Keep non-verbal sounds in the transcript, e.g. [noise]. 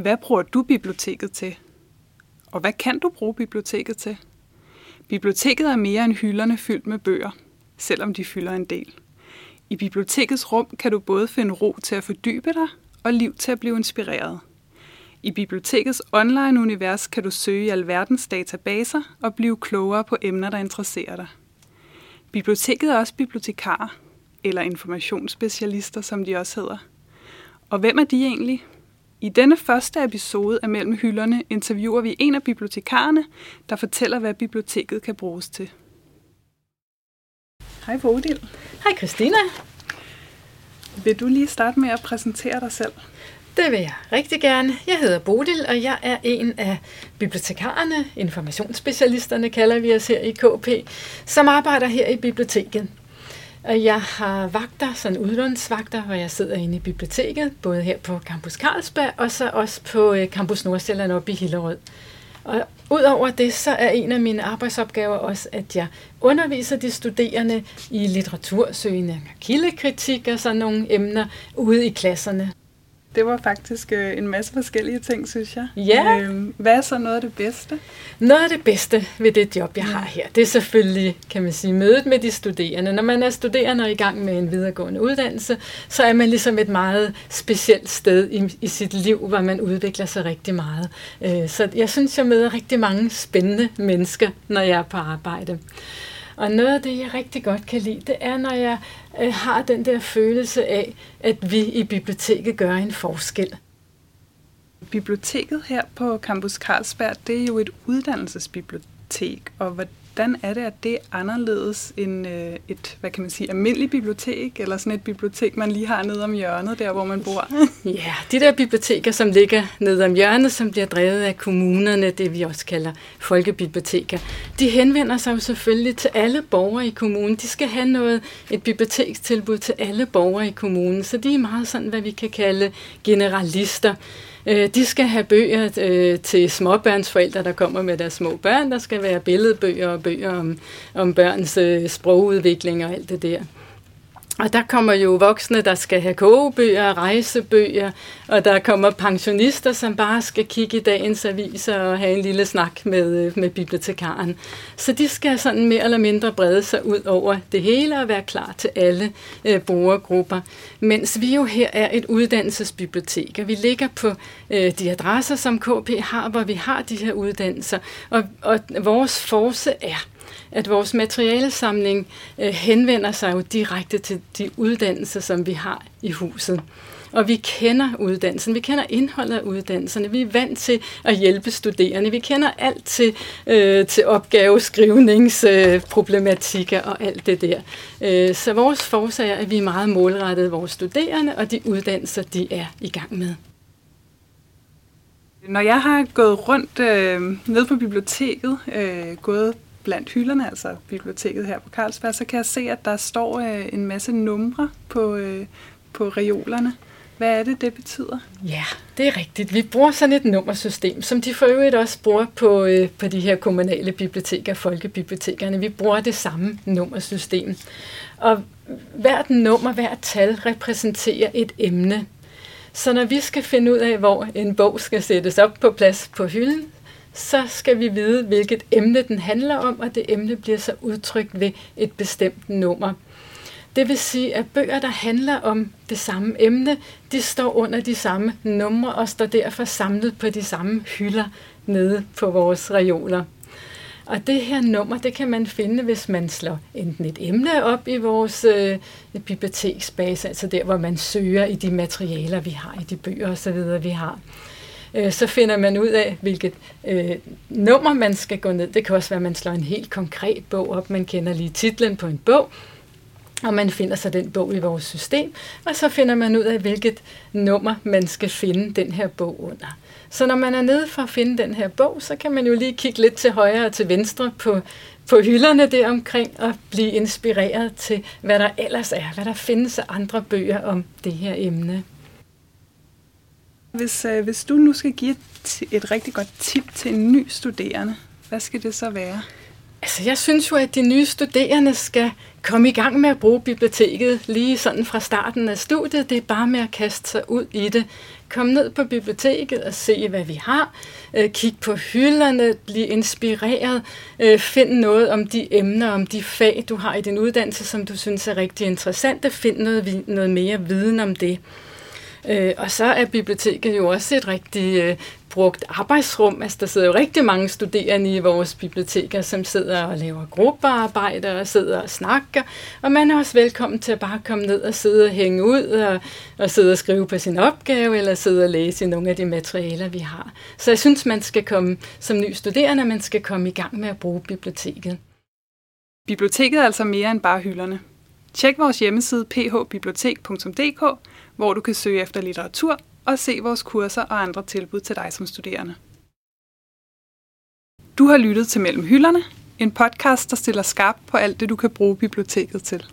Hvad bruger du biblioteket til? Og hvad kan du bruge biblioteket til? Biblioteket er mere end hylderne fyldt med bøger, selvom de fylder en del. I bibliotekets rum kan du både finde ro til at fordybe dig og liv til at blive inspireret. I bibliotekets online-univers kan du søge i alverdens databaser og blive klogere på emner, der interesserer dig. Biblioteket er også bibliotekarer, eller informationsspecialister, som de også hedder. Og hvem er de egentlig? I denne første episode af Mellem Hylderne interviewer vi en af bibliotekarerne, der fortæller, hvad biblioteket kan bruges til. Hej Bodil. Hej Christina. Vil du lige starte med at præsentere dig selv? Det vil jeg rigtig gerne. Jeg hedder Bodil, og jeg er en af bibliotekarerne, informationsspecialisterne kalder vi os her i KP, som arbejder her i biblioteket. Og jeg har vagter, sådan udlånsvagter, hvor jeg sidder inde i biblioteket, både her på Campus Carlsberg, og så også på øh, Campus Nordsjælland oppe i Hillerød. Og udover det, så er en af mine arbejdsopgaver også, at jeg underviser de studerende i litteratursøgende kildekritik og sådan nogle emner ude i klasserne. Det var faktisk øh, en masse forskellige ting, synes jeg. Ja. Øhm, hvad er så noget af det bedste? Noget af det bedste ved det job, jeg har her, det er selvfølgelig, kan man sige, mødet med de studerende. Når man er studerende og i gang med en videregående uddannelse, så er man ligesom et meget specielt sted i, i sit liv, hvor man udvikler sig rigtig meget. Øh, så jeg synes, jeg møder rigtig mange spændende mennesker, når jeg er på arbejde. Og noget af det, jeg rigtig godt kan lide, det er, når jeg øh, har den der følelse af, at vi i biblioteket gør en forskel. Biblioteket her på Campus Carlsberg, det er jo et uddannelsesbibliotek, og hvordan er det, at det er anderledes end øh, et, hvad kan man sige, almindeligt bibliotek, eller sådan et bibliotek, man lige har nede om hjørnet, der hvor man bor? [laughs] ja, de der biblioteker, som ligger nede om hjørnet, som bliver drevet af kommunerne, det vi også kalder folkebiblioteker, de henvender sig jo selvfølgelig til alle borgere i kommunen. De skal have noget, et bibliotekstilbud til alle borgere i kommunen, så de er meget sådan, hvad vi kan kalde generalister. Øh, de skal have bøger øh, til småbørnsforældre, der kommer med deres små børn. Der skal være billedbøger og bøger om, om børns øh, sprogudvikling og alt det der. Og der kommer jo voksne, der skal have kogebøger, rejsebøger, og der kommer pensionister, som bare skal kigge i dagens aviser og have en lille snak med, øh, med bibliotekaren. Så de skal sådan mere eller mindre brede sig ud over det hele og være klar til alle øh, brugergrupper. Mens vi jo her er et uddannelsesbibliotek, og vi ligger på øh, de adresser, som KP har, hvor vi har de her uddannelser. Og, og vores force er, at vores materialesamling øh, henvender sig jo direkte til de uddannelser, som vi har i huset. Og vi kender uddannelsen, vi kender indholdet af uddannelserne, vi er vant til at hjælpe studerende, vi kender alt til, øh, til opgaveskrivningsproblematikker øh, og alt det der. Øh, så vores forsag er, at vi er meget målrettet vores studerende og de uddannelser, de er i gang med. Når jeg har gået rundt øh, ned på biblioteket, øh, gået blandt hylderne, altså biblioteket her på Carlsberg, så kan jeg se, at der står øh, en masse numre på, øh, på reolerne. Hvad er det, det betyder? Ja, det er rigtigt. Vi bruger sådan et nummersystem, som de for øvrigt også bruger på, øh, på de her kommunale biblioteker, folkebibliotekerne. Vi bruger det samme nummersystem. Og hvert nummer, hvert tal repræsenterer et emne. Så når vi skal finde ud af, hvor en bog skal sættes op på plads på hylden, så skal vi vide, hvilket emne den handler om, og det emne bliver så udtrykt ved et bestemt nummer. Det vil sige, at bøger, der handler om det samme emne, de står under de samme numre og står derfor samlet på de samme hylder nede på vores reoler. Og det her nummer, det kan man finde, hvis man slår enten et emne op i vores øh, biblioteksbase, altså der, hvor man søger i de materialer, vi har, i de bøger osv., vi har øh, så finder man ud af, hvilket øh, nummer man skal gå ned. Det kan også være, at man slår en helt konkret bog op. Man kender lige titlen på en bog, og man finder så den bog i vores system, og så finder man ud af, hvilket nummer man skal finde den her bog under. Så når man er nede for at finde den her bog, så kan man jo lige kigge lidt til højre og til venstre på, på hylderne der omkring og blive inspireret til, hvad der ellers er, hvad der findes af andre bøger om det her emne. Hvis, øh, hvis du nu skal give et, et rigtig godt tip til en ny studerende, hvad skal det så være? Altså, jeg synes jo, at de nye studerende skal komme i gang med at bruge biblioteket lige sådan fra starten af studiet. Det er bare med at kaste sig ud i det. Kom ned på biblioteket og se, hvad vi har. Øh, kig på hylderne, bliv inspireret. Øh, find noget om de emner, om de fag, du har i din uddannelse, som du synes er rigtig interessante. Find noget, noget mere viden om det. Øh, og så er biblioteket jo også et rigtig øh, brugt arbejdsrum. Altså, der sidder jo rigtig mange studerende i vores biblioteker, som sidder og laver gruppearbejde og sidder og snakker. Og man er også velkommen til at bare komme ned og sidde og hænge ud og, og sidde og skrive på sin opgave, eller sidde og læse i nogle af de materialer, vi har. Så jeg synes, man skal komme som ny studerende, man skal komme i gang med at bruge biblioteket. Biblioteket er altså mere end bare hylderne. Tjek vores hjemmeside phbibliotek.dk, hvor du kan søge efter litteratur og se vores kurser og andre tilbud til dig som studerende. Du har lyttet til Mellem Hylderne, en podcast, der stiller skarpt på alt det, du kan bruge biblioteket til.